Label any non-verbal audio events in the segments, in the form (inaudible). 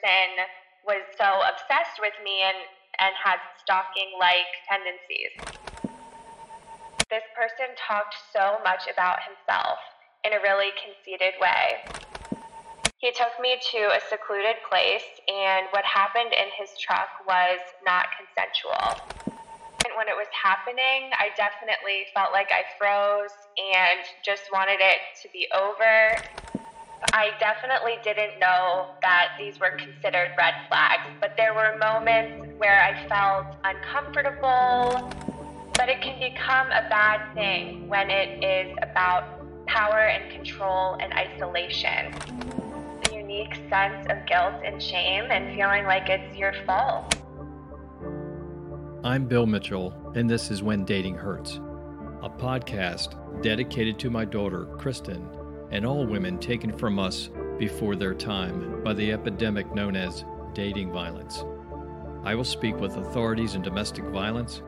person was so obsessed with me and, and had stalking like tendencies. This person talked so much about himself in a really conceited way. He took me to a secluded place, and what happened in his truck was not consensual. And when it was happening, I definitely felt like I froze and just wanted it to be over. I definitely didn't know that these were considered red flags, but there were moments where I felt uncomfortable. But it can become a bad thing when it is about power and control and isolation. A unique sense of guilt and shame and feeling like it's your fault. I'm Bill Mitchell, and this is When Dating Hurts, a podcast dedicated to my daughter, Kristen, and all women taken from us before their time by the epidemic known as dating violence. I will speak with authorities in domestic violence,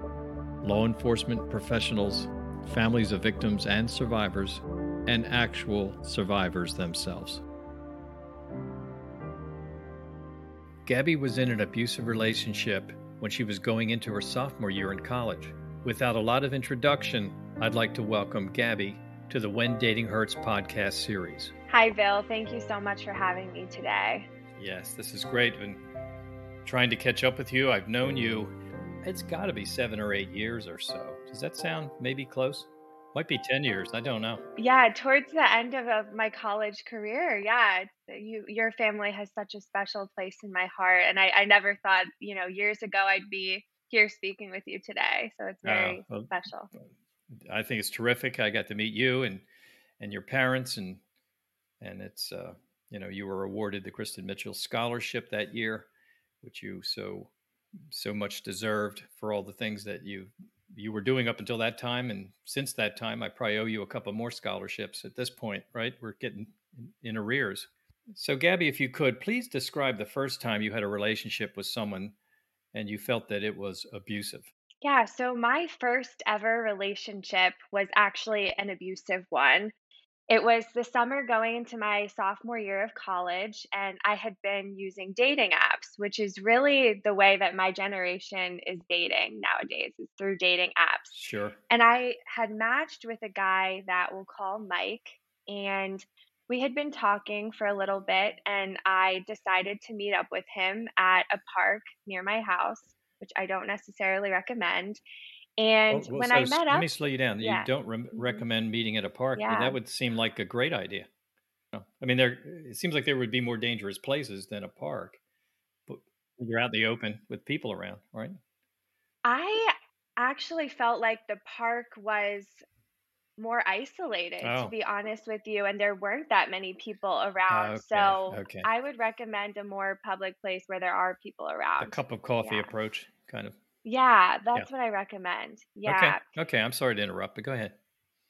law enforcement professionals, families of victims and survivors, and actual survivors themselves. Gabby was in an abusive relationship when she was going into her sophomore year in college. Without a lot of introduction, I'd like to welcome Gabby to the When Dating Hurts podcast series. Hi, Bill. Thank you so much for having me today. Yes, this is great. Been trying to catch up with you. I've known you, it's got to be seven or eight years or so. Does that sound maybe close? Might be 10 years. I don't know. Yeah, towards the end of, of my college career. Yeah, you your family has such a special place in my heart. And I, I never thought, you know, years ago I'd be here speaking with you today. So it's very uh, well, special. I think it's terrific. I got to meet you and and your parents and and it's uh, you know you were awarded the Kristen Mitchell Scholarship that year, which you so so much deserved for all the things that you you were doing up until that time and since that time I probably owe you a couple more scholarships at this point, right? We're getting in arrears. So Gabby, if you could please describe the first time you had a relationship with someone and you felt that it was abusive. Yeah, so my first ever relationship was actually an abusive one. It was the summer going into my sophomore year of college, and I had been using dating apps, which is really the way that my generation is dating nowadays, is through dating apps. Sure. And I had matched with a guy that we'll call Mike, and we had been talking for a little bit, and I decided to meet up with him at a park near my house which I don't necessarily recommend. And well, well, when so I met let up, let me slow you down. Yeah. You don't re- mm-hmm. recommend meeting at a park. Yeah. that would seem like a great idea. I mean, there. It seems like there would be more dangerous places than a park, but you're out in the open with people around, right? I actually felt like the park was more isolated, oh. to be honest with you, and there weren't that many people around. Okay. So okay. I would recommend a more public place where there are people around. A cup of coffee yeah. approach, kind of. Yeah, that's yeah. what I recommend. Yeah. Okay. Okay. I'm sorry to interrupt, but go ahead.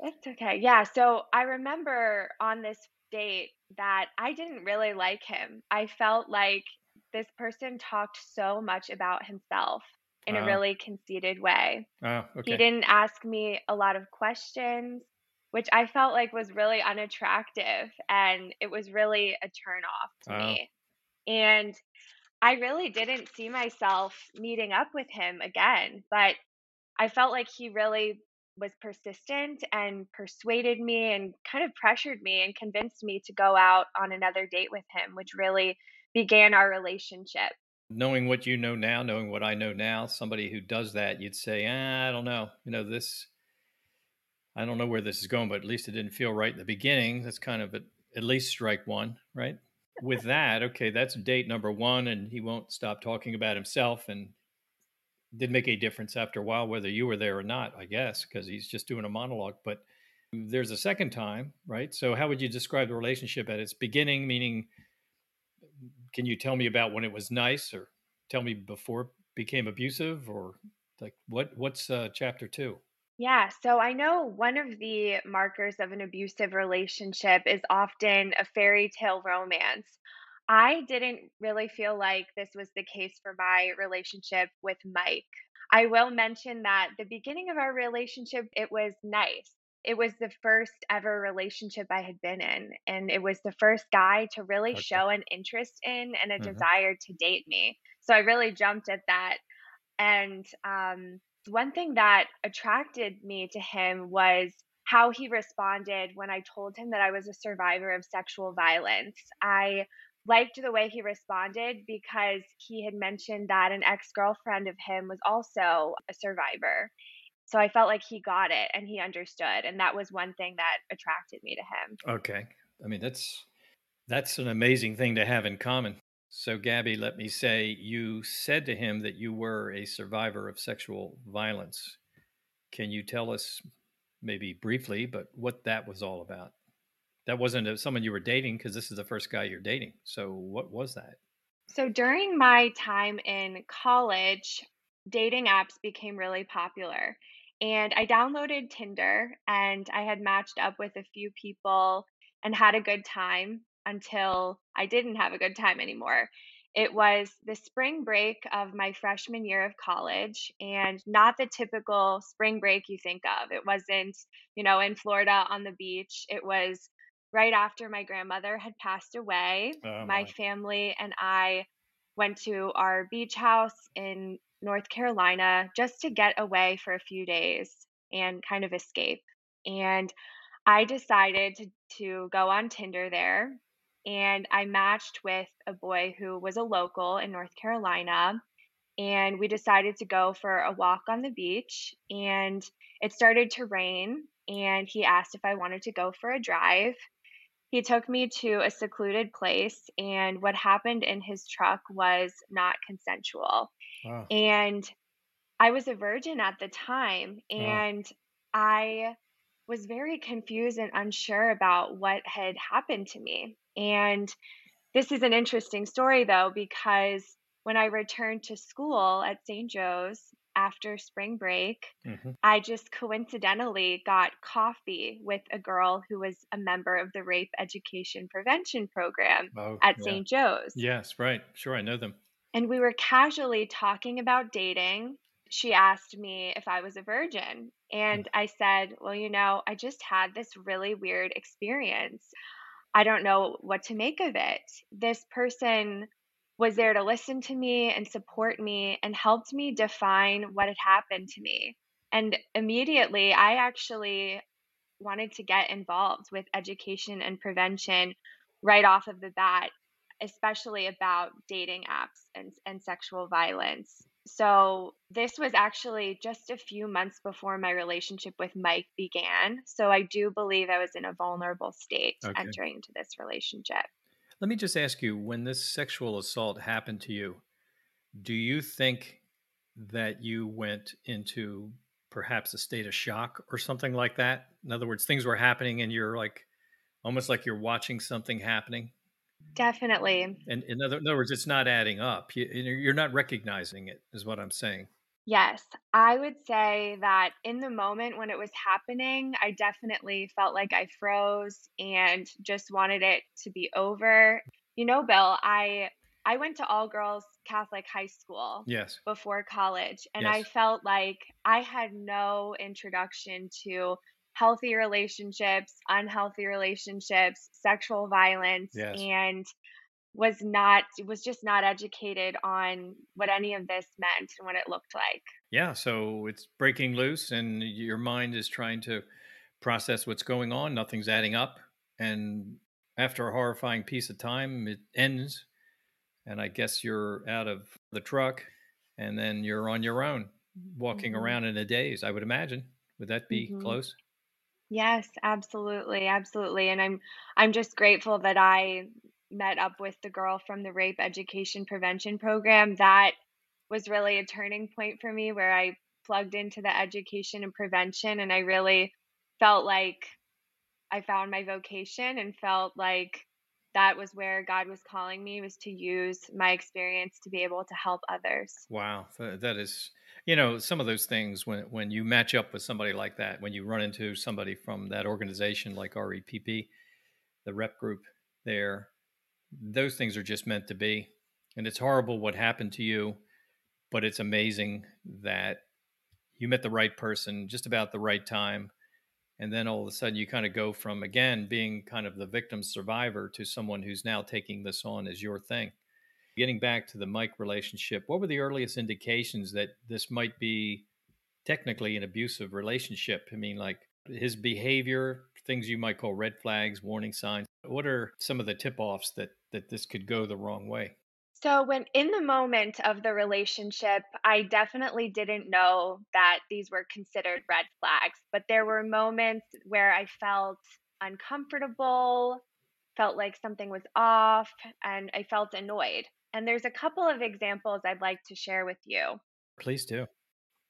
It's okay. Yeah. So I remember on this date that I didn't really like him. I felt like this person talked so much about himself in a uh-huh. really conceited way. Oh, okay. He didn't ask me a lot of questions, which I felt like was really unattractive and it was really a turn off to oh. me. And I really didn't see myself meeting up with him again, but I felt like he really was persistent and persuaded me and kind of pressured me and convinced me to go out on another date with him, which really began our relationship. Knowing what you know now, knowing what I know now, somebody who does that, you'd say, ah, I don't know. You know, this, I don't know where this is going, but at least it didn't feel right in the beginning. That's kind of a, at least strike one, right? with that, okay, that's date number one, and he won't stop talking about himself. And didn't make a difference after a while whether you were there or not, I guess, because he's just doing a monologue. But there's a second time, right? So, how would you describe the relationship at its beginning? Meaning, can you tell me about when it was nice, or tell me before it became abusive, or like what? What's uh, chapter two? Yeah, so I know one of the markers of an abusive relationship is often a fairy tale romance. I didn't really feel like this was the case for my relationship with Mike. I will mention that the beginning of our relationship, it was nice. It was the first ever relationship I had been in. And it was the first guy to really Okay. show an interest in and a hmm desire to date me. So I really jumped at that. And um, one thing that attracted me to him was how he responded when I told him that I was a survivor of sexual violence. I liked the way he responded because he had mentioned that an ex girlfriend of him was also a survivor. So I felt like he got it and he understood. And that was one thing that attracted me to him. Okay. I mean, that's that's an amazing thing to have in common. So, Gabby, let me say, you said to him that you were a survivor of sexual violence. Can you tell us, maybe briefly, but what that was all about? That wasn't someone you were dating because this is the first guy you're dating. So, what was that? So during my time in college, dating apps became really popular. And I downloaded Tinder and I had matched up with a few people and had a good time until I didn't have a good time anymore. It was the spring break of my freshman year of college and not the typical spring break you think of. It wasn't, you know, in Florida on the beach. It was right after my grandmother had passed away. Oh, My my. family and I went to our beach house in North Carolina just to get away for a few days and kind of escape. And I decided to, to go on Tinder there. And I matched with a boy who was a local in North Carolina. And we decided to go for a walk on the beach. And it started to rain. And he asked if I wanted to go for a drive. He took me to a secluded place, and what happened in his truck was not consensual. Wow. And I was a virgin at the time, Wow. and I was very confused and unsure about what had happened to me. And this is an interesting story, though, because when I returned to school at St. Joe's after spring break, hmm I just coincidentally got coffee with a girl who was a member of the Rape Education Prevention Program Oh, at yeah. St. Joe's. Yes, right. Sure, I know them. And we were casually talking about dating. She asked me if I was a virgin. Mm. And I said, Well, you know, I just had this really weird experience. I don't know what to make of it. This person was there to listen to me and support me and helped me define what had happened to me. And immediately, I actually wanted to get involved with education and prevention right off of the bat, especially about dating apps and, and sexual violence. So, this was actually just a few months before my relationship with Mike began. So, I do believe I was in a vulnerable state Okay. entering into this relationship. Let me just ask you when this sexual assault happened to you, do you think that you went into perhaps a state of shock or something like that? In other words, things were happening and you're like almost like you're watching something happening. Definitely. And in other, in other words, it's not adding up. You, you're not recognizing it, is what I'm saying. Yes, I would say that in the moment when it was happening, I definitely felt like I froze and just wanted it to be over. You know, Bill, I I went to all girls Catholic high school Yes. before college, and I felt like I had no introduction to healthy relationships, unhealthy relationships, sexual violence, Yes. and was not was just not educated on what any of this meant and what it looked like. Yeah. So it's breaking loose and your mind is trying to process what's going on. Nothing's adding up. And after a horrifying piece of time, it ends. And I guess you're out of the truck and then you're on your own, walking Mhm. around in a daze, I would imagine. Would that be Mhm. close? Yes, absolutely, absolutely. And I'm I'm just grateful that I met up with the girl from the Rape Education Prevention Program. That was really a turning point for me where I plugged into the education and prevention and I really felt like I found my vocation and felt like that was where God was calling me was to use my experience to be able to help others. Wow. That is, you know, some of those things when, when you match up with somebody like that, when you run into somebody from that organization like REPP, the rep group there, those things are just meant to be. And it's horrible what happened to you, but it's amazing that you met the right person just about the right time and then all of a sudden you kind of go from again being kind of the victim survivor to someone who's now taking this on as your thing getting back to the mike relationship what were the earliest indications that this might be technically an abusive relationship? I mean like his behavior things you might call red flags warning signs. What are some of the tip-offs that that this could go the wrong way? So, when in the moment of the relationship, I definitely didn't know that these were considered red flags, but there were moments where I felt uncomfortable, felt like something was off, and I felt annoyed. And there's a couple of examples I'd like to share with you. please do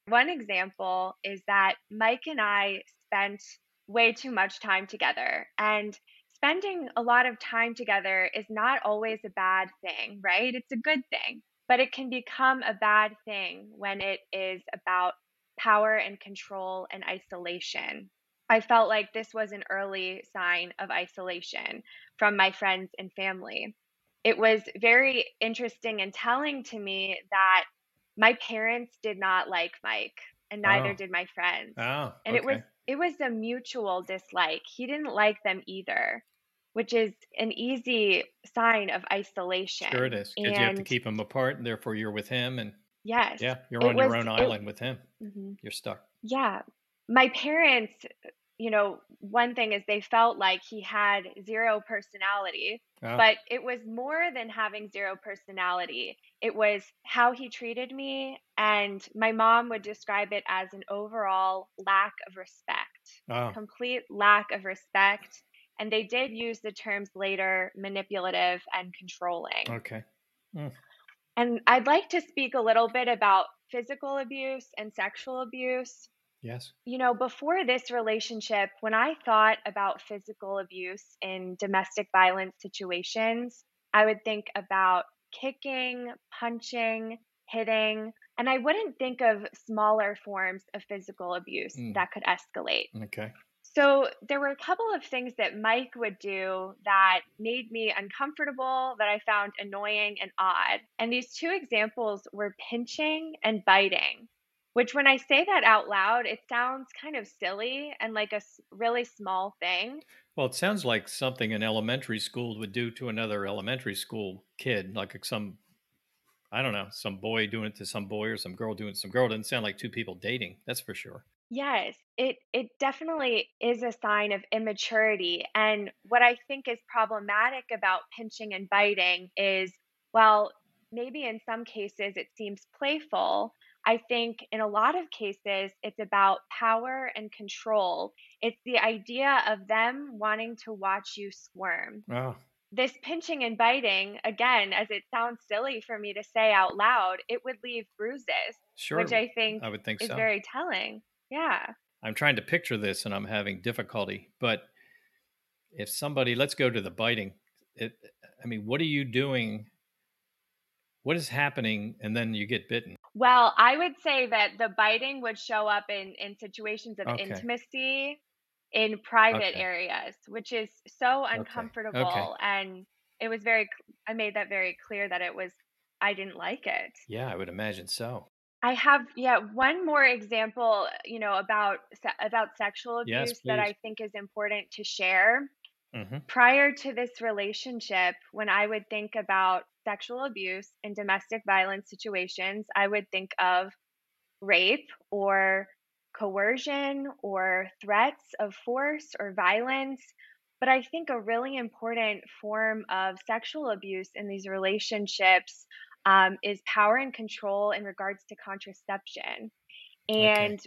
One example is that Mike and I spent way too much time together. And spending a lot of time together is not always a bad thing, right? It's a good thing. But it can become a bad thing when it is about power and control and isolation. I felt like this was an early sign of isolation from my friends and family. It was very interesting and telling to me that my parents did not like Mike and neither oh did my friends. oh And it was it was a mutual dislike. He didn't like them either, which is an easy sign of isolation. Sure it isolation. because you have to keep them apart, and therefore you're with him, and yes, yeah, you're on was your own it island with him. mhm. You're stuck. yeah. My parents, you know, one thing is they felt like he had zero personality, Oh, but it was more than having zero personality. It was how he treated me, and my mom would describe it as an overall lack of respect, oh, complete lack of respect. And they did use the terms later manipulative and controlling. okay. Mm, And I'd like to speak a little bit about physical abuse and sexual abuse. Yes. You know, before this relationship, when I thought about physical abuse in domestic violence situations, I would think about kicking, punching, hitting, and I wouldn't think of smaller forms of physical abuse Mm, that could escalate. okay. So there were a couple of things that Mike would do that made me uncomfortable, that I found annoying and odd. And these two examples were pinching and biting, which when I say that out loud, it sounds kind of silly and like a really small thing. Well, it sounds like something an elementary school would do to another elementary school kid, like some, I don't know, some boy doing it to some boy or some girl doing it to some girl. Doesn't sound like two people dating. That's for sure. Yes, it it definitely is a sign of immaturity. And what I think is problematic about pinching and biting is, well, maybe in some cases it seems playful. I think in a lot of cases it's about power and control. It's the idea of them wanting to watch you squirm. Oh, This pinching and biting, again, as it sounds silly for me to say out loud, it would leave bruises, sure. which. I think I would think is so. very telling. Yeah. I'm trying to picture this and I'm having difficulty. But if somebody, let's go to the biting. It, I mean, what are you doing? What is happening? And then you get bitten. Well, I would say that the biting would show up in in situations of Okay. intimacy in private Okay. areas, which is so Okay. Okay. uncomfortable. And it was very I made that very clear that it was, I didn't like it. Yeah, I would imagine so. I have, yeah, one more example, you know, about about sexual Yes, abuse that I think is important to share. hmm Prior to this relationship, when I would think about sexual abuse in domestic violence situations, I would think of rape or coercion or threats of force or violence. But I think a really important form of sexual abuse in these relationships um, is power and control in regards to contraception. Okay. And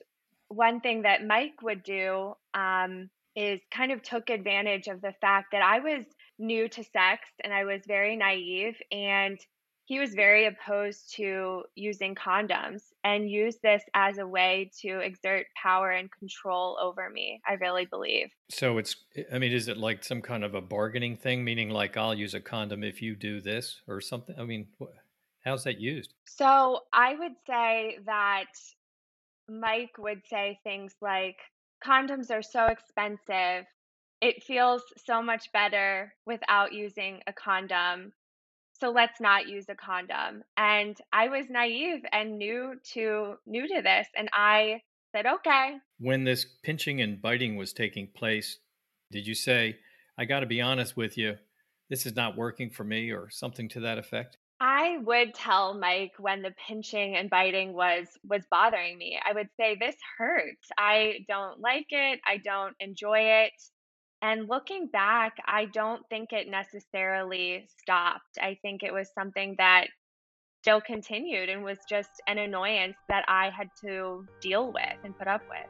one thing that Mike would do um, is kind of took advantage of the fact that I was new to sex and I was very naive, and he was very opposed to using condoms and used this as a way to exert power and control over me. I really believe. So it's, I mean, is it like some kind of a bargaining thing, meaning like I'll use a condom if you do this or something? I mean, how's that used? So I would say that Mike would say things like, condoms are so expensive. It feels so much better without using a condom. So let's not use a condom. And I was naive and new to new to this and I said, okay. When this pinching and biting was taking place, did you say, I got to be honest with you, this is not working for me, or something to that effect? I would tell Mike when the pinching and biting was was bothering me. I would say this hurts. I don't like it. I don't enjoy it. And looking back, I don't think it necessarily stopped. I think it was something that still continued and was just an annoyance that I had to deal with and put up with.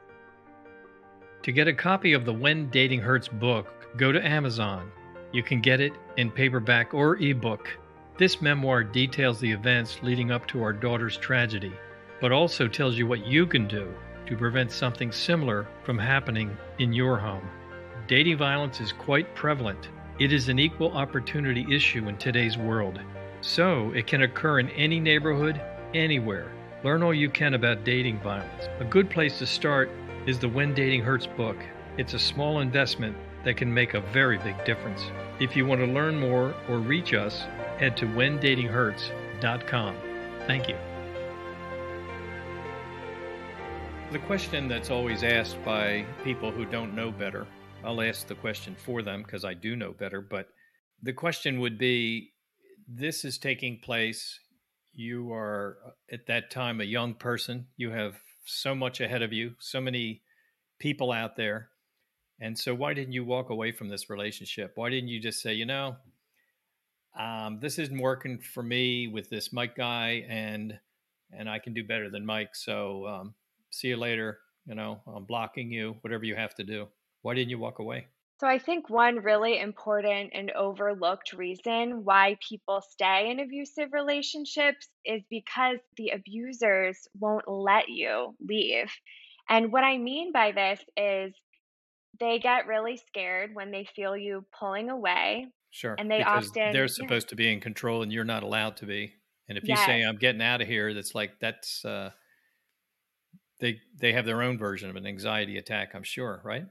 To get a copy of the When Dating Hurts book, go to Amazon. You can get it in paperback or ebook. This memoir details the events leading up to our daughter's tragedy, but also tells you what you can do to prevent something similar from happening in your home. Dating violence is quite prevalent. It is an equal opportunity issue in today's world. So, it can occur in any neighborhood, anywhere. Learn all you can about dating violence. A good place to start is the When Dating Hurts book. It's a small investment that can make a very big difference. If you want to learn more or reach us, head to whendatinghurts.com. Thank you. The question that's always asked by people who don't know better, I'll ask the question for them because I do know better, but the question would be this is taking place. You are uh, at that time a young person. You have so much ahead of you, so many people out there. And so, why didn't you walk away from this relationship? Why didn't you just say, you know, um, this isn't working for me with this Mike guy, and and I can do better than Mike. So, um, see you later. You know, I'm blocking you. Whatever you have to do. Why didn't you walk away? So I think one really important and overlooked reason why people stay in abusive relationships is because the abusers won't let you leave. And what I mean by this is they get really scared when they feel you pulling away. Sure. And they because often they're yeah, supposed to be in control and you're not allowed to be. And if you yes. say I'm getting out of here, that's like that's uh they they have their own version of an anxiety attack, I'm sure, right?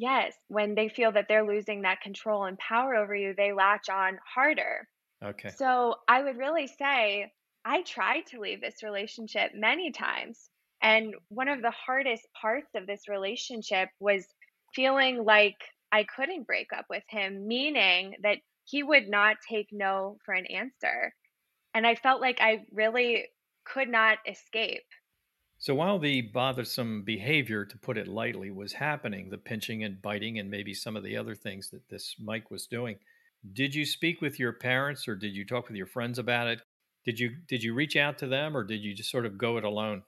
Yes, when they feel that they're losing that control and power over you, they latch on harder. Okay. So I would really say I tried to leave this relationship many times. And one of the hardest parts of this relationship was feeling like I couldn't break up with him, meaning that he would not take no for an answer. And I felt like I really could not escape. So while the bothersome behavior, to put it lightly, was happening, the pinching and biting and maybe some of the other things that this Mike was doing, did you speak with your parents or did you talk with your friends about it? Did you did you reach out to them or did you just sort of go it alone?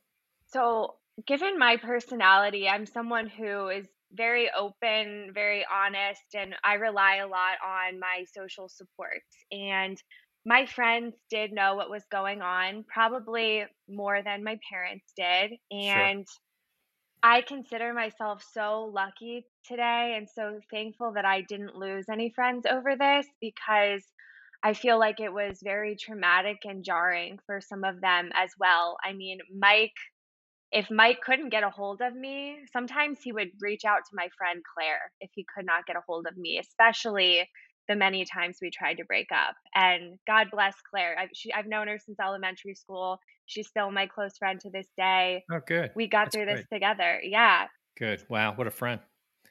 So, given my personality, I'm someone who is very open, very honest, and I rely a lot on my social supports. And my friends did know what was going on, probably more than my parents did. Sure. And I consider myself so lucky today and so thankful that I didn't lose any friends over this because I feel like it was very traumatic and jarring for some of them as well. I mean, Mike if Mike couldn't get a hold of me, sometimes he would reach out to my friend Claire if he could not get a hold of me, especially the many times we tried to break up. And God bless Claire. I've, she, I've known her since elementary school. She's still my close friend to this day. Oh, good. We got That's through great. this together. Yeah. Good. Wow. What a friend.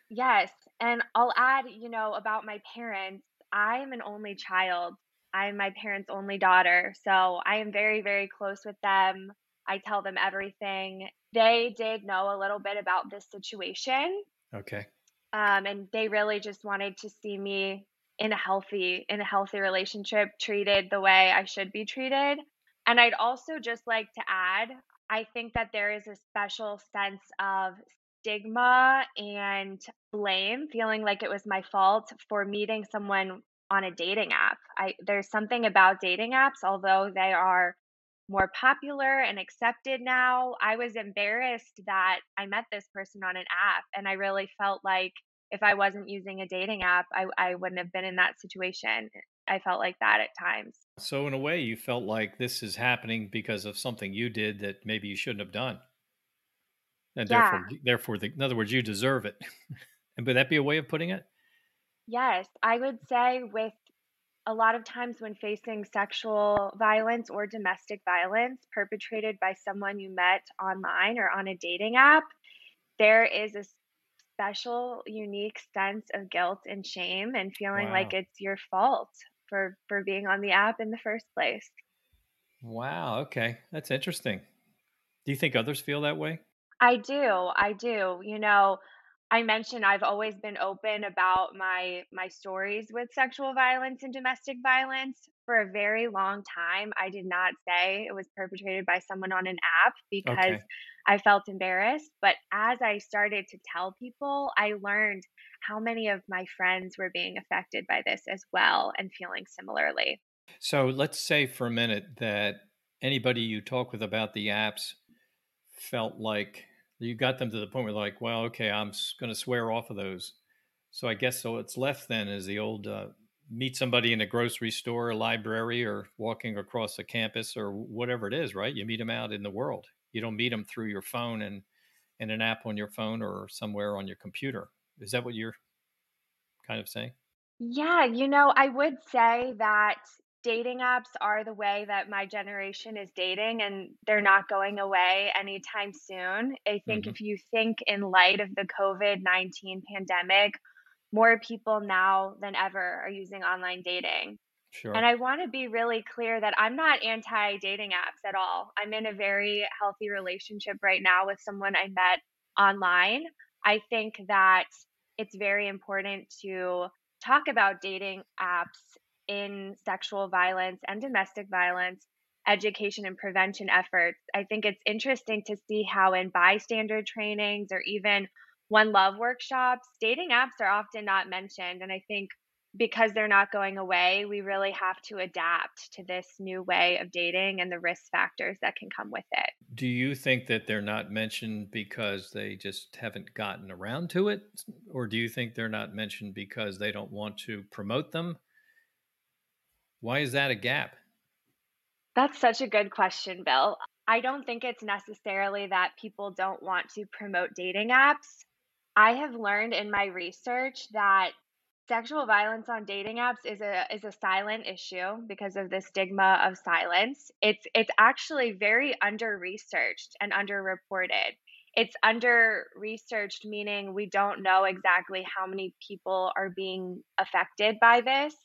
Yes. And I'll add, you know, about my parents. I'm an only child. I'm my parents' only daughter. So I am very, very close with them. I tell them everything. They did know a little bit about this situation. Okay. Um, and they really just wanted to see me in a healthy in a healthy relationship treated the way I should be treated. And I'd also just like to add, I think that there is a special sense of stigma and blame, feeling like it was my fault for meeting someone on a dating app. I there's something about dating apps, although they are more popular and accepted now. I was embarrassed that I met this person on an app, and I really felt like if I wasn't using a dating app, I, I wouldn't have been in that situation. I felt like that at times. So in a way, you felt like this is happening because of something you did that maybe you shouldn't have done, and Yeah. therefore, therefore, the, in other words, you deserve it. (laughs) and would that be a way of putting it? Yes. I would say with a lot of times when facing sexual violence or domestic violence perpetrated by someone you met online or on a dating app, there is a special, unique sense of guilt and shame and feeling wow. like it's your fault for for being on the app in the first place. Wow, okay. That's interesting. Do you think others feel that way? I do. I do. You know, I mentioned I've always been open about my my stories with sexual violence and domestic violence for a very long time. I did not say it was perpetrated by someone on an app because okay. I felt embarrassed, but as I started to tell people, I learned how many of my friends were being affected by this as well and feeling similarly. So let's say for a minute that anybody you talk with about the apps felt like you got them to the point where like, well, okay, I'm going to swear off of those. So I guess so. What's left then is the old uh, meet somebody in a grocery store, a library, or walking across a campus or whatever it is, right? You meet them out in the world. You don't meet them through your phone and in an app on your phone or somewhere on your computer. Is that what you're kind of saying? Yeah, you know, I would say that dating apps are the way that my generation is dating and they're not going away anytime soon. I think mm-hmm. if you think in light of the COVID 19 pandemic, more people now than ever are using online dating. Sure. And I want to be really clear that I'm not anti dating apps at all. I'm in a very healthy relationship right now with someone I met online. I think that it's very important to talk about dating apps in sexual violence and domestic violence education and prevention efforts. I think it's interesting to see how in bystander trainings or even one love workshops, dating apps are often not mentioned. And I think because they're not going away, we really have to adapt to this new way of dating and the risk factors that can come with it. Do you think that they're not mentioned because they just haven't gotten around to it? Or do you think they're not mentioned because they don't want to promote them? Why is that a gap? That's such a good question, Bill. I don't think it's necessarily that people don't want to promote dating apps. I have learned in my research that sexual violence on dating apps is a is a silent issue because of the stigma of silence. It's it's actually very under researched and underreported. It's under researched meaning we don't know exactly how many people are being affected by this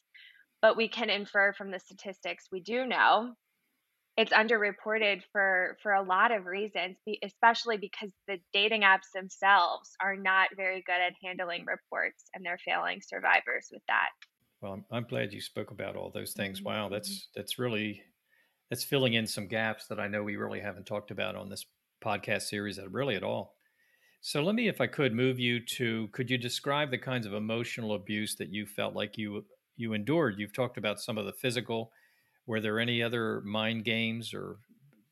but we can infer from the statistics we do know it's underreported for for a lot of reasons especially because the dating apps themselves are not very good at handling reports and they're failing survivors with that well i'm, I'm glad you spoke about all those things mm-hmm. wow that's that's really that's filling in some gaps that i know we really haven't talked about on this podcast series really at all so let me if i could move you to could you describe the kinds of emotional abuse that you felt like you you endured. You've talked about some of the physical. Were there any other mind games or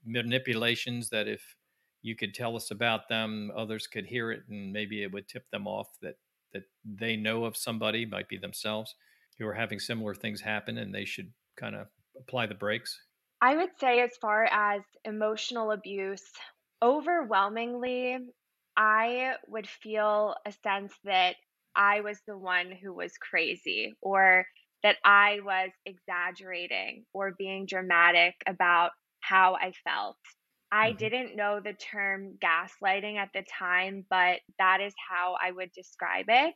manipulations that if you could tell us about them, others could hear it and maybe it would tip them off that that they know of somebody, might be themselves, who are having similar things happen and they should kind of apply the brakes? I would say, as far as emotional abuse, overwhelmingly, I would feel a sense that I was the one who was crazy or that I was exaggerating or being dramatic about how I felt. I mm-hmm. didn't know the term gaslighting at the time, but that is how I would describe it.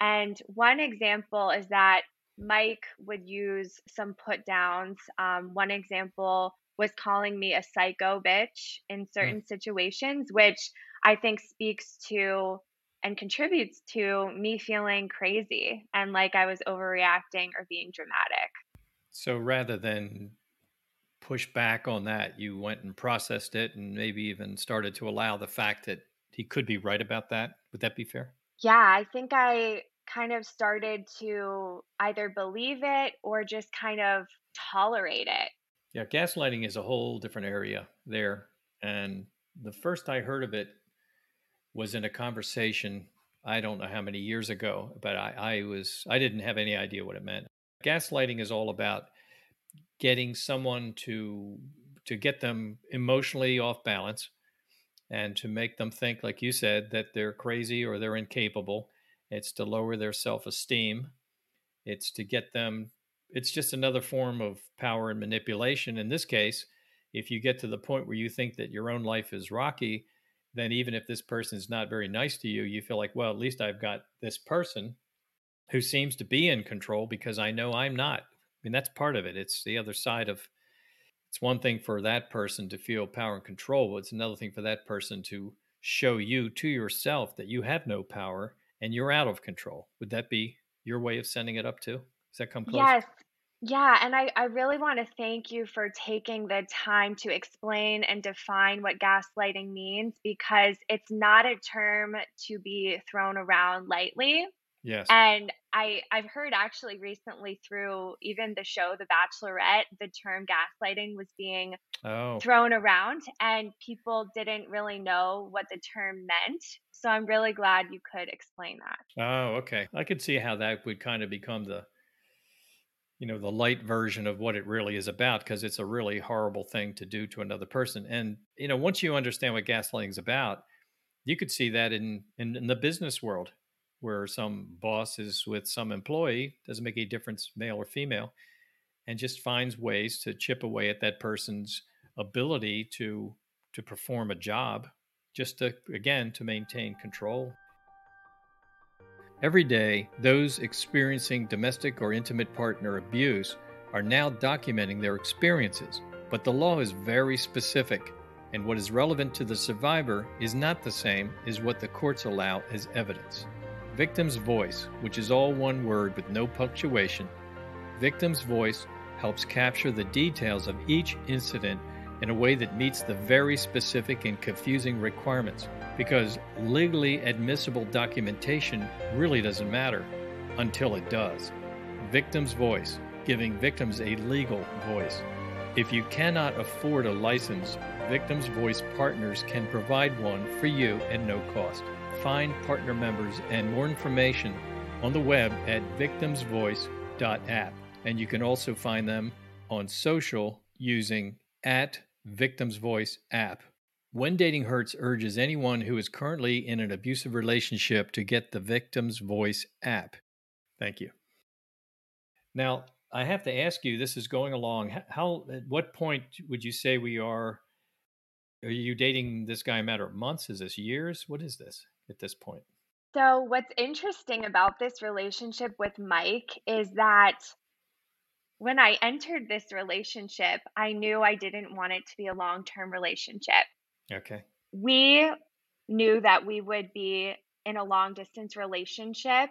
And one example is that Mike would use some put downs. Um, one example was calling me a psycho bitch in mm. certain situations, which I think speaks to and contributes to me feeling crazy and like I was overreacting or being dramatic. So rather than push back on that, you went and processed it and maybe even started to allow the fact that he could be right about that. Would that be fair? Yeah, I think I kind of started to either believe it or just kind of tolerate it. Yeah, gaslighting is a whole different area there. And the first I heard of it was in a conversation I don't know how many years ago, but I, I was I didn't have any idea what it meant. Gaslighting is all about getting someone to to get them emotionally off balance and to make them think like you said that they're crazy or they're incapable. It's to lower their self-esteem. It's to get them it's just another form of power and manipulation. In this case if you get to the point where you think that your own life is rocky then even if this person is not very nice to you, you feel like, well, at least I've got this person who seems to be in control because I know I'm not. I mean, that's part of it. It's the other side of it's one thing for that person to feel power and control, but it's another thing for that person to show you to yourself that you have no power and you're out of control. Would that be your way of sending it up too? Does that come close? Yes. Yeah, and I, I really want to thank you for taking the time to explain and define what gaslighting means because it's not a term to be thrown around lightly. Yes. And I I've heard actually recently through even the show The Bachelorette, the term gaslighting was being Oh, thrown around and people didn't really know what the term meant. So I'm really glad you could explain that. oh, okay. I could see how that would kind of become the, you know, the light version of what it really is about because it's a really horrible thing to do to another person. And, you know, once you understand what gaslighting is about, you could see that in, in, in the business world where some boss is with some employee, doesn't make any difference, male or female, and just finds ways to chip away at that person's ability to to perform a job just to again to maintain control every day those experiencing domestic or intimate partner abuse are now documenting their experiences but the law is very specific and what is relevant to the survivor is not the same as what the courts allow as evidence. Victim's voice which is all one word with no punctuation victim's voice helps capture the details of each incident in a way that meets the very specific and confusing requirements because legally admissible documentation really doesn't matter until it does. Victim's voice, giving victims a legal voice. If you cannot afford a license, Victim's Voice Partners can provide one for you at no cost. Find partner members and more information on the web at victimsvoice.app. And you can also find them on social using at Victim's Voice app. When Dating Hurts urges anyone who is currently in an abusive relationship to get the Victim's Voice app. Thank you. Now, I have to ask you this is going along. How, at what point would you say we are? Are you dating this guy a matter of months? Is this years? What is this at this point? So, what's interesting about this relationship with Mike is that when I entered this relationship, I knew I didn't want it to be a long term relationship. Okay. We knew that we would be in a long distance relationship.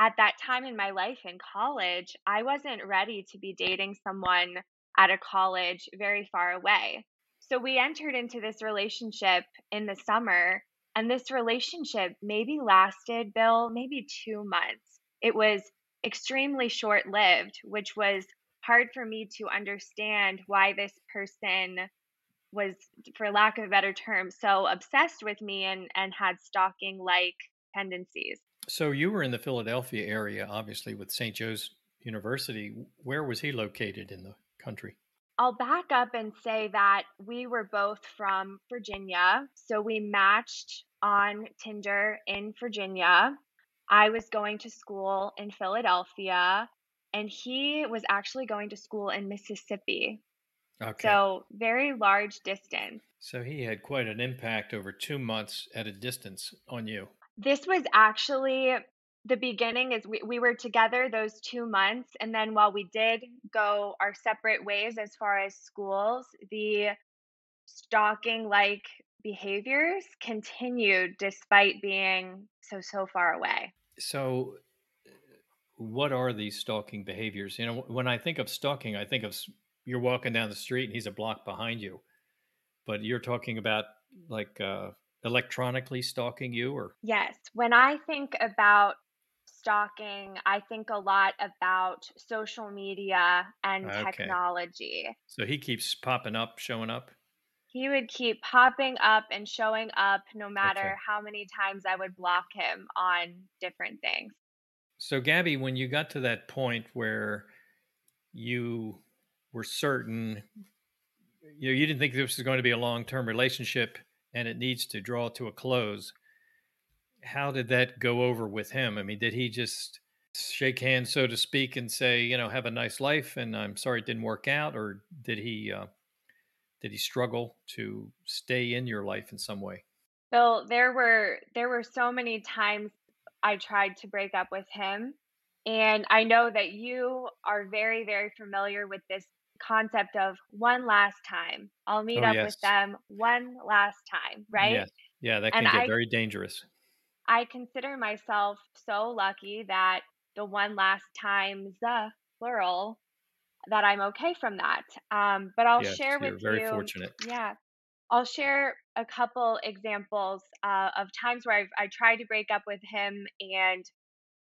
At that time in my life in college, I wasn't ready to be dating someone at a college very far away. So we entered into this relationship in the summer, and this relationship maybe lasted, Bill, maybe two months. It was extremely short lived, which was hard for me to understand why this person was for lack of a better term so obsessed with me and and had stalking like tendencies. So you were in the philadelphia area obviously with st joe's university. Where was he located in the country? I'll back up and say that we were both from virginia so we matched on tinder in virginia. I was going to school in philadelphia and he was actually going to school in Mississippi. Okay. So, very large distance. So, he had quite an impact over two months at a distance on you. This was actually the beginning is we, we were together those two months and then while we did go our separate ways as far as schools the stalking like behaviors continued despite being so so far away so what are these stalking behaviors? You know, when I think of stalking, I think of you're walking down the street and he's a block behind you, but you're talking about like uh, electronically stalking you, or yes. When I think about stalking, I think a lot about social media and okay. technology. So he keeps popping up, showing up. He would keep popping up and showing up no matter okay. how many times I would block him on different things. So, Gabby, when you got to that point where you were certain, you know, you didn't think this was going to be a long term relationship and it needs to draw to a close, how did that go over with him? I mean, did he just shake hands, so to speak, and say, you know, have a nice life and I'm sorry it didn't work out? Or did he, uh, did he struggle to stay in your life in some way? Bill, there were there were so many times I tried to break up with him, and I know that you are very, very familiar with this concept of one last time. I'll meet Oh, up with them one last time, right? Yes. Yeah, that And can get I very dangerous. I consider myself so lucky that the one last times, the plural, that I'm okay from that. Um, but I'll Yes, share with you're very you, fortunate. yeah, I'll share a couple examples uh, of times where I've, I tried to break up with him and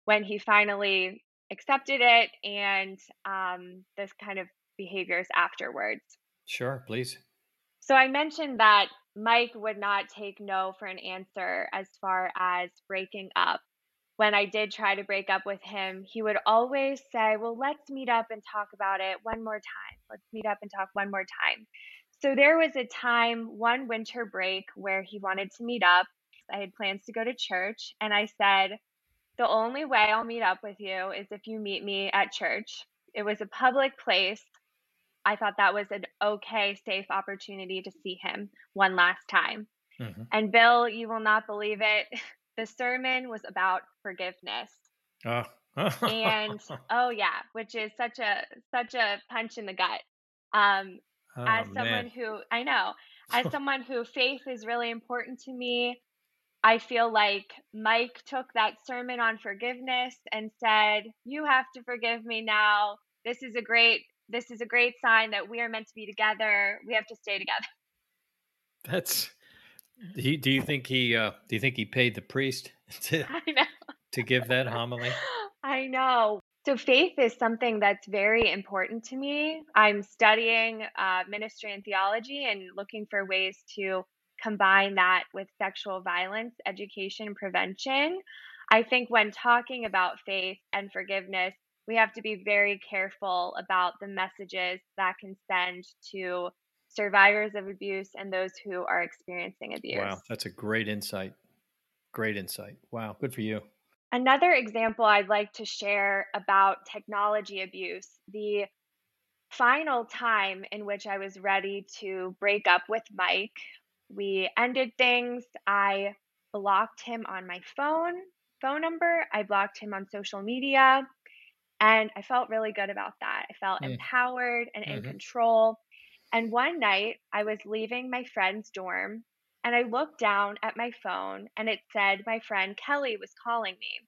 when he finally accepted it and um, this kind of behaviors afterwards. Sure, please. So I mentioned that Mike would not take no for an answer as far as breaking up. When I did try to break up with him, he would always say, Well, let's meet up and talk about it one more time. Let's meet up and talk one more time. So there was a time, one winter break, where he wanted to meet up. I had plans to go to church, and I said, The only way I'll meet up with you is if you meet me at church. It was a public place. I thought that was an okay, safe opportunity to see him one last time. hmm And Bill, you will not believe it. (laughs) The sermon was about forgiveness. Oh. And (laughs) oh yeah, which is such a such a punch in the gut. Um, oh as man. someone who I know, as (laughs) someone who faith is really important to me, I feel like Mike took that sermon on forgiveness and said, "You have to forgive me now. This is a great this is a great sign that we are meant to be together. We have to stay together." That's do you, do you think he uh do you think he paid the priest (laughs) to I know. to give that homily? (laughs) I know. So faith is something that's very important to me. I'm studying uh, ministry and theology and looking for ways to combine that with sexual violence education prevention. I think when talking about faith and forgiveness, we have to be very careful about the messages that can send to survivors of abuse and those who are experiencing abuse. Wow, that's a great insight. Great insight. Wow, good for you. Another example I'd like to share about technology abuse the final time in which I was ready to break up with Mike, we ended things. I blocked him on my phone, phone number. I blocked him on social media. And I felt really good about that. I felt Mm, empowered and in hmm control. And one night I was leaving my friend's dorm and I looked down at my phone and it said my friend Kelly was calling me.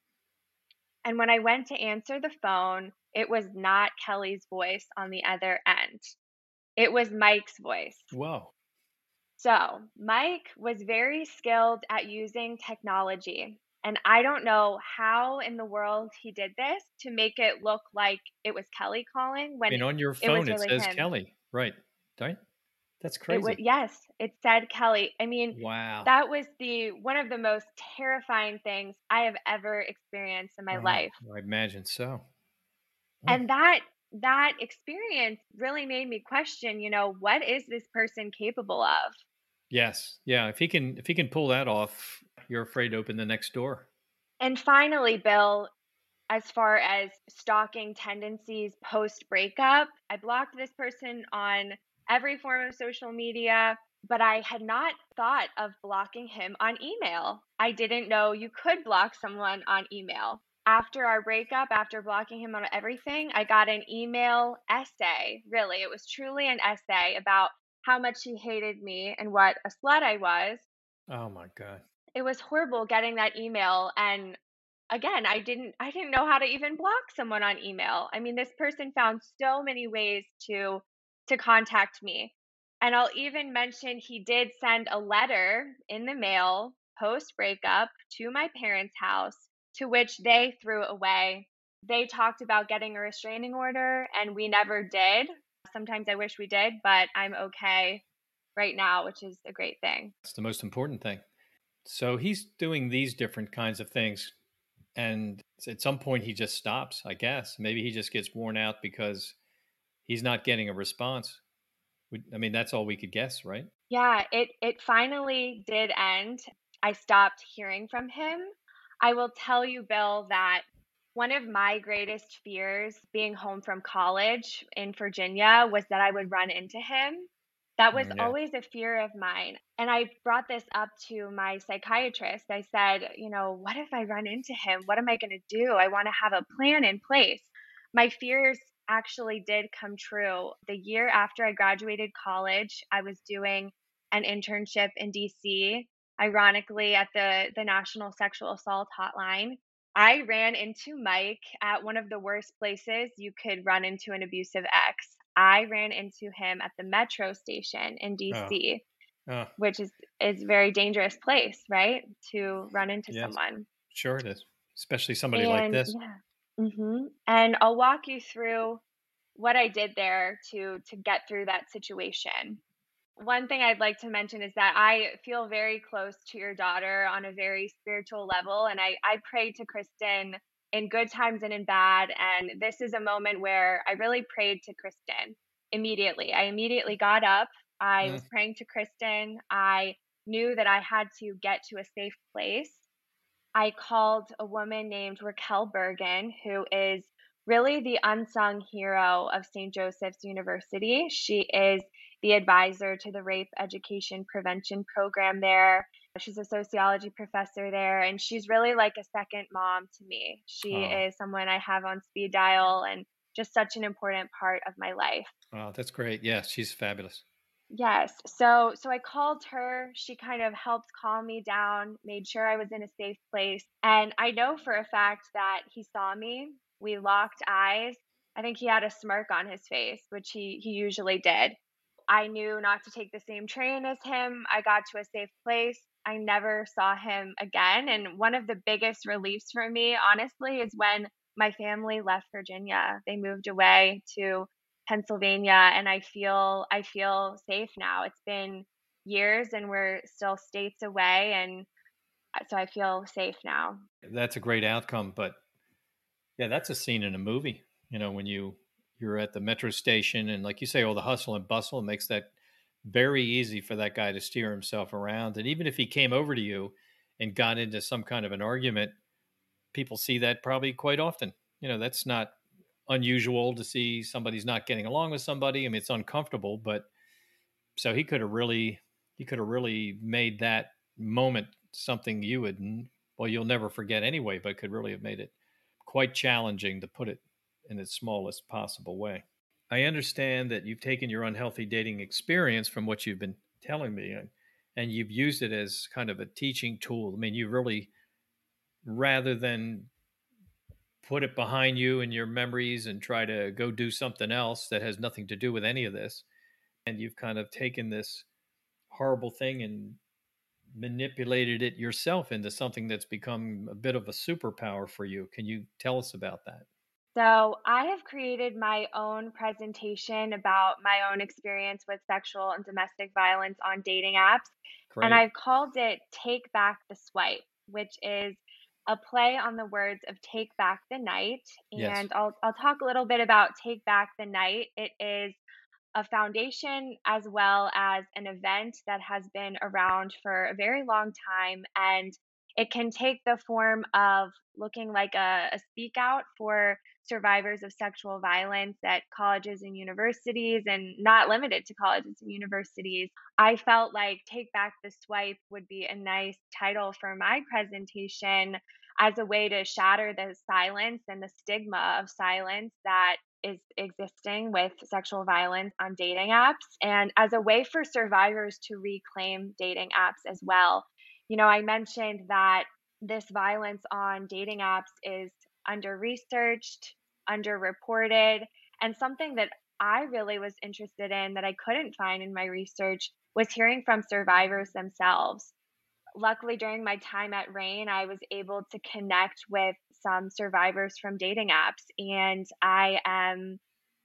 And when I went to answer the phone, it was not Kelly's voice on the other end. It was Mike's voice. Whoa. So, Mike was very skilled at using technology. And I don't know how in the world he did this to make it look like it was Kelly calling when mean, on your it phone it really says him. Kelly, right? Right? That's crazy. It crazy. yes, it said Kelly. I mean, Wow. that was the one of the most terrifying things I have ever experienced in my Oh, life. I imagine so. Oh, And that that experience really made me question, you know, what is this person capable of? yes. Yeah. If he can, if he can pull that off, you're afraid to open the next door. And finally, Bill, as far as stalking tendencies post breakup, I blocked this person on every form of social media, but I had not thought of blocking him on email. I didn't know you could block someone on email. After our breakup, after blocking him on everything, I got an email essay. Really, it was truly an essay about how much he hated me and what a slut I was Oh my God. it was horrible getting that email and again i didn't i didn't know how to even block someone on email i mean this person found so many ways to to contact me and i'll even mention he did send a letter in the mail post breakup to my parents house to which they threw away they talked about getting a restraining order and we never did sometimes i wish we did but i'm okay right now which is a great thing It's the most important thing. So he's doing these different kinds of things. And at some point, he just stops, I guess. Maybe he just gets worn out because he's not getting a response. I mean, that's all we could guess, right? Yeah, it it finally did end. I stopped hearing from him. I will tell you, Bill, that one of my greatest fears being home from college in Virginia was that I would run into him. That was mm, yeah. always a fear of mine. And I brought this up to my psychiatrist. I said, you know, what if I run into him? What am I going to do? I want to have a plan in place. My fears actually did come true. The year after I graduated college, I was doing an internship in DC, ironically at the the National Sexual Assault Hotline. I ran into Mike at one of the worst places you could run into an abusive ex. I ran into him at the metro station in DC, oh. Oh. which is is a very dangerous place, right? To run into yes. someone. Sure, it is, especially somebody and, like this. Yeah. Mm-hmm. And I'll walk you through what I did there to to get through that situation. One thing I'd like to mention is that I feel very close to your daughter on a very spiritual level, and I I pray to Kristen in good times and in bad. And this is a moment where I really prayed to Kristen immediately. I immediately got up. I mm. was praying to Kristen. I knew that I had to get to a safe place. I called a woman named Raquel Bergen, who is really the unsung hero of St. Joseph's University. She is the advisor to the rape education prevention program there. She's a sociology professor there, and she's really like a second mom to me. She oh. is someone I have on speed dial and just such an important part of my life. Wow, that's great. Yeah, she's fabulous. Yes. So so I called her. She kind of helped calm me down, made sure I was in a safe place. And I know for a fact that he saw me. We locked eyes. I think he had a smirk on his face, which he he usually did. I knew not to take the same train as him. I got to a safe place. I never saw him again. And one of the biggest reliefs for me, honestly, is when my family left Virginia. They moved away to Pennsylvania and I feel I feel safe now. It's been years and we're still states away and uh, so I feel safe now. That's a great outcome, but yeah, that's a scene in a movie. You know, when you you're at the metro station and like you say all the hustle and bustle makes that very easy for that guy to steer himself around and even if he came over to you and got into some kind of an argument people see that probably quite often you know that's not unusual to see somebody's not getting along with somebody i mean it's uncomfortable but so he could have really he could have really made that moment something you would well you'll never forget anyway but could really have made it quite challenging to put it in its smallest possible way. I understand that you've taken your unhealthy dating experience from what you've been telling me and, and you've used it as kind of a teaching tool. I mean, you really, rather than put it behind you in your memories and try to go do something else that has nothing to do with any of this, and you've kind of taken this horrible thing and manipulated it yourself into something that's become a bit of a superpower for you. Can you tell us about that? So, I have created my own presentation about my own experience with sexual and domestic violence on dating apps. And I've called it Take Back the Swipe, which is a play on the words of Take Back the Night. Yes. And I'll, I'll talk a little bit about Take Back the Night. It is a foundation as well as an event that has been around for a very long time. And it can take the form of looking like a, a speak out for survivors of sexual violence at colleges and universities, and not limited to colleges and universities. I felt like Take Back the Swipe would be a nice title for my presentation as a way to shatter the silence and the stigma of silence that is existing with sexual violence on dating apps and as a way for survivors to reclaim dating apps as well. You know, I mentioned that this violence on dating apps is under researched, underreported, and something that I really was interested in that I couldn't find in my research was hearing from survivors themselves. Luckily, during my time at RAINN, I was able to connect with some survivors from dating apps, and I am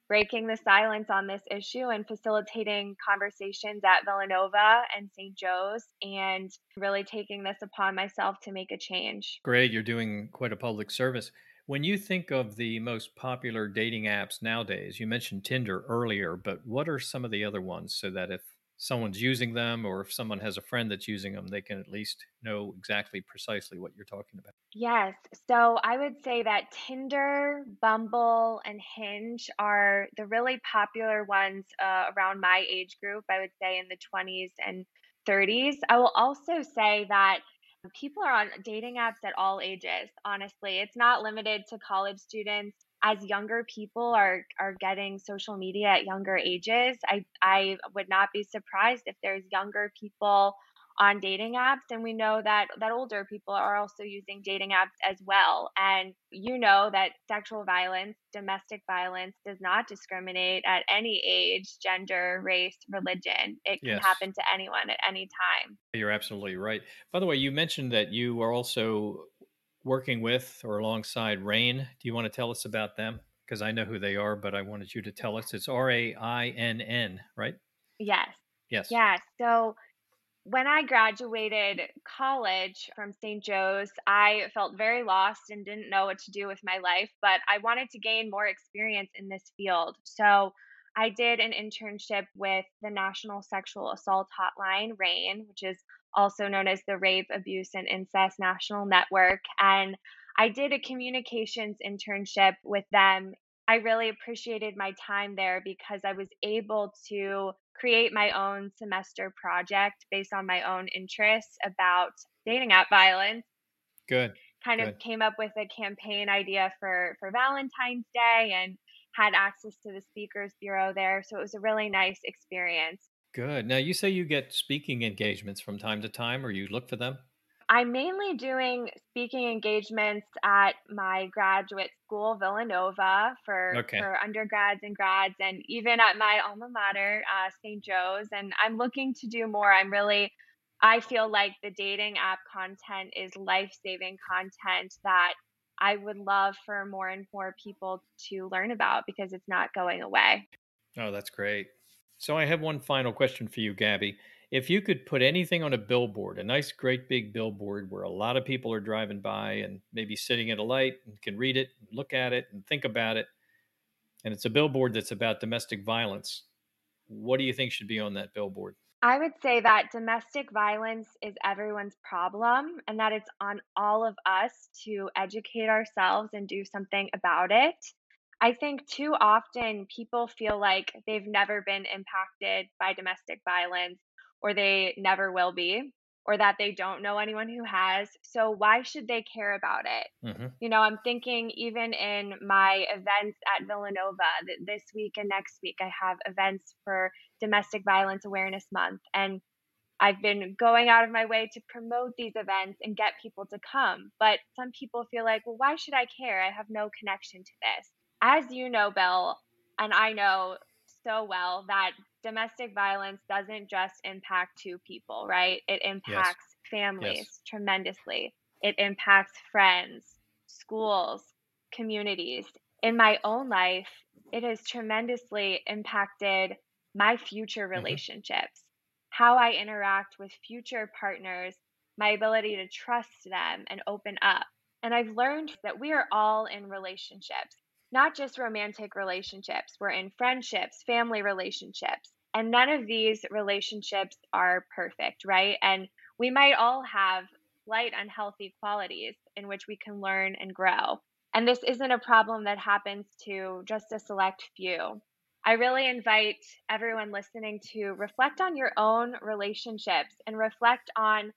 breaking the silence on this issue and facilitating conversations at Villanova and St. Joe's and really taking this upon myself to make a change. Great, you're doing quite a public service. When you think of the most popular dating apps nowadays, you mentioned Tinder earlier, but what are some of the other ones so that if someone's using them or if someone has a friend that's using them, they can at least know exactly precisely what you're talking about. Yes. So I would say that Tinder, Bumble, and Hinge are the really popular ones uh, around my age group. I would say in the 20s and 30s. I will also say that people are on dating apps at all ages, honestly. It's not limited to college students as younger people are are getting social media at younger ages, I I would not be surprised if there's younger people on dating apps and we know that that older people are also using dating apps as well and you know that sexual violence domestic violence does not discriminate at any age gender race religion it can Yes, happen to anyone at any time you're absolutely right. By the way, you mentioned that you are also working with or alongside RAINN. Do you want to tell us about them? Because I know who they are, but I wanted you to tell us. It's R A I N N, right? yes Yes. yeah so when I graduated college from St. Joe's, I felt very lost and didn't know what to do with my life, but I wanted to gain more experience in this field. So I did an internship with the National Sexual Assault Hotline, RAINN, which is also known as the Rape, Abuse, and Incest National Network. And I did a communications internship with them. I really appreciated my time there because I was able to create my own semester project based on my own interests about dating app violence. Good. Kind of came up with a campaign idea for for Valentine's Day and had access to the speakers bureau there, so it was a really nice experience. Good. Now, you say you get speaking engagements from time to time, or you look for them? I'm mainly doing speaking engagements at my graduate school, Villanova, for Okay. for undergrads and grads, and even at my alma mater, uh, St. Joe's. And I'm looking to do more. I'm really, I feel like the dating app content is life-saving content that I would love for more and more people to learn about because it's not going away. Oh, that's great. So, I have one final question for you, Gabby. If you could put anything on a billboard, a nice, great big billboard where a lot of people are driving by and maybe sitting at a light and can read it, look at it, and think about it, and it's a billboard that's about domestic violence, what do you think should be on that billboard? I would say that domestic violence is everyone's problem and that it's on all of us to educate ourselves and do something about it. I think too often people feel like they've never been impacted by domestic violence or they never will be or that they don't know anyone who has. So why should they care about it? hmm You know, I'm thinking even in my events at Villanova th- this week and next week, I have events for Domestic Violence Awareness Month. And I've been going out of my way to promote these events and get people to come. But some people feel like, well, why should I care? I have no connection to this. As you know, Bill, and I know so well that domestic violence doesn't just impact two people, right? It impacts Yes. families tremendously, it impacts friends, schools, communities. In my own life, it has tremendously impacted my future hmm relationships, how I interact with future partners, my ability to trust them and open up. And I've learned that we are all in relationships, not just romantic relationships. We're in friendships, family relationships. And none of these relationships are perfect, right? And we might all have slight unhealthy qualities in which we can learn and grow. And this isn't a problem that happens to just a select few. I really invite everyone listening to reflect on your own relationships and reflect on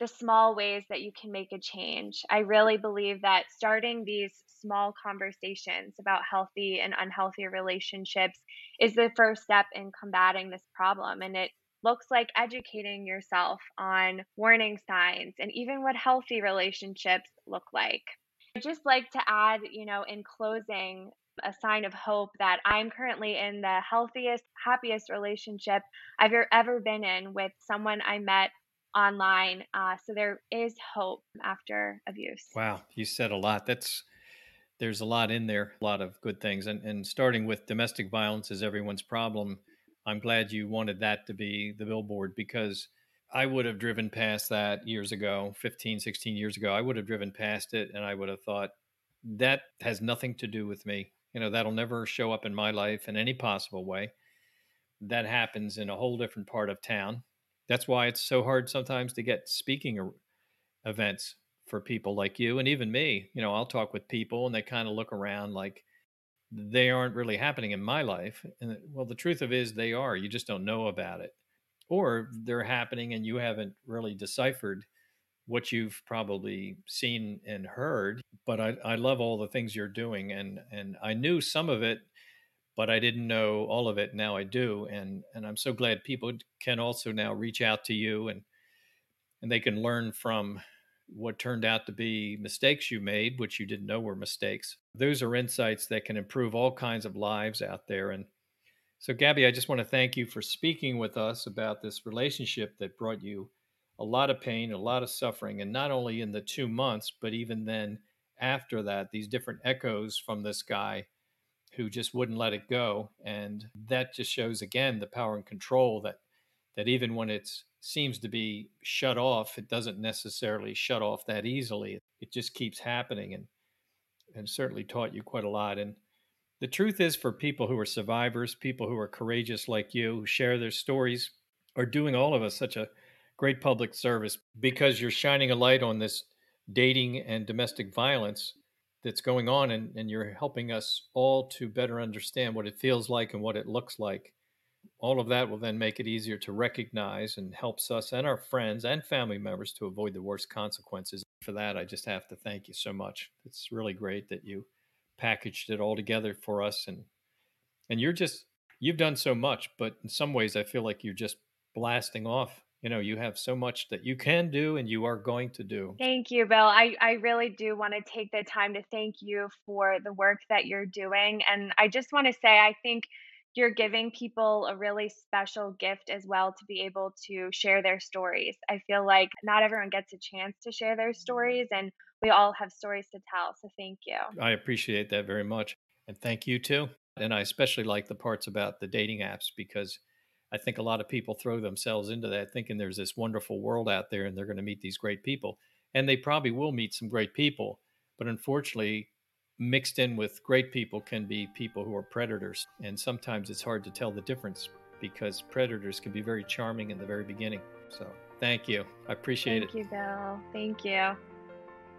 the small ways that you can make a change. I really believe that starting these small conversations about healthy and unhealthy relationships is the first step in combating this problem. And it looks like educating yourself on warning signs and even what healthy relationships look like. I'd just like to add, you know, in closing, a sign of hope that I'm currently in the healthiest, happiest relationship I've ever ever been in with someone I met online. Uh, so there is hope after abuse. Wow. You said a lot. That's there's a lot in there, a lot of good things. And, and starting with domestic violence is everyone's problem. I'm glad you wanted that to be the billboard because I would have driven past that years ago, 15, 16 years ago. I would have driven past it and I would have thought, that has nothing to do with me. You know, that'll never show up in my life in any possible way. that happens in a whole different part of town. That's why it's so hard sometimes to get speaking events for people like you and even me. You know, I'll talk with people and they kind of look around like they aren't really happening in my life. And well, the truth of it is they are. You just don't know about it. Or they're happening and you haven't really deciphered what you've probably seen and heard. But I, I love all the things you're doing and and I knew some of it but I didn't know all of it. Now I do, and and I'm so glad people can also now reach out to you and and they can learn from what turned out to be mistakes you made, which you didn't know were mistakes. Those are insights that can improve all kinds of lives out there. And so, Gabby, I just want to thank you for speaking with us about this relationship that brought you a lot of pain, a lot of suffering, and not only in the two months, but even then after that, these different echoes from this guy who just wouldn't let it go. And that just shows again the power and control that that even when it seems to be shut off, it doesn't necessarily shut off that easily. It just keeps happening and and certainly taught you quite a lot. And the truth is for people who are survivors, people who are courageous like you, who share their stories, are doing all of us such a great public service because you're shining a light on this dating and domestic violence that's going on and, and you're helping us all to better understand what it feels like and what it looks like all of that will then make it easier to recognize and helps us and our friends and family members to avoid the worst consequences. For that, I just have to thank you so much. It's really great that you packaged it all together for us and and you're just you've done so much, but in some ways I feel like you're just blasting off. You know, you have so much that you can do and you are going to do. Thank you, Bill. I, I really do want to take the time to thank you for the work that you're doing. And I just want to say, I think you're giving people a really special gift as well to be able to share their stories. I feel like not everyone gets a chance to share their stories, and we all have stories to tell. So thank you. I appreciate that very much. And thank you too. And I especially like the parts about the dating apps because I think a lot of people throw themselves into that thinking there's this wonderful world out there and they're going to meet these great people. And they probably will meet some great people. But unfortunately, mixed in with great people can be people who are predators. And sometimes it's hard to tell the difference because predators can be very charming in the very beginning. So thank you. I appreciate thank it. Thank you, Bill. Thank you.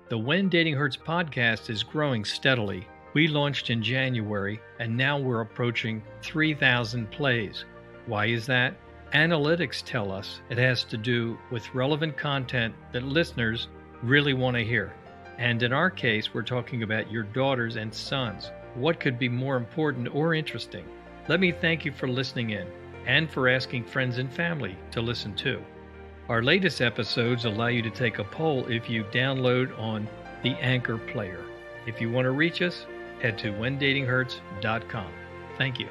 The When Dating Hurts podcast is growing steadily. We launched in January and now we're approaching 3,000 plays. Why is that? Analytics tell us it has to do with relevant content that listeners really want to hear. And in our case, we're talking about your daughters and sons. What could be more important or interesting? Let me thank you for listening in and for asking friends and family to listen too. Our latest episodes allow you to take a poll if you download on the Anchor player. If you want to reach us, head to whendatinghurts.com. Thank you.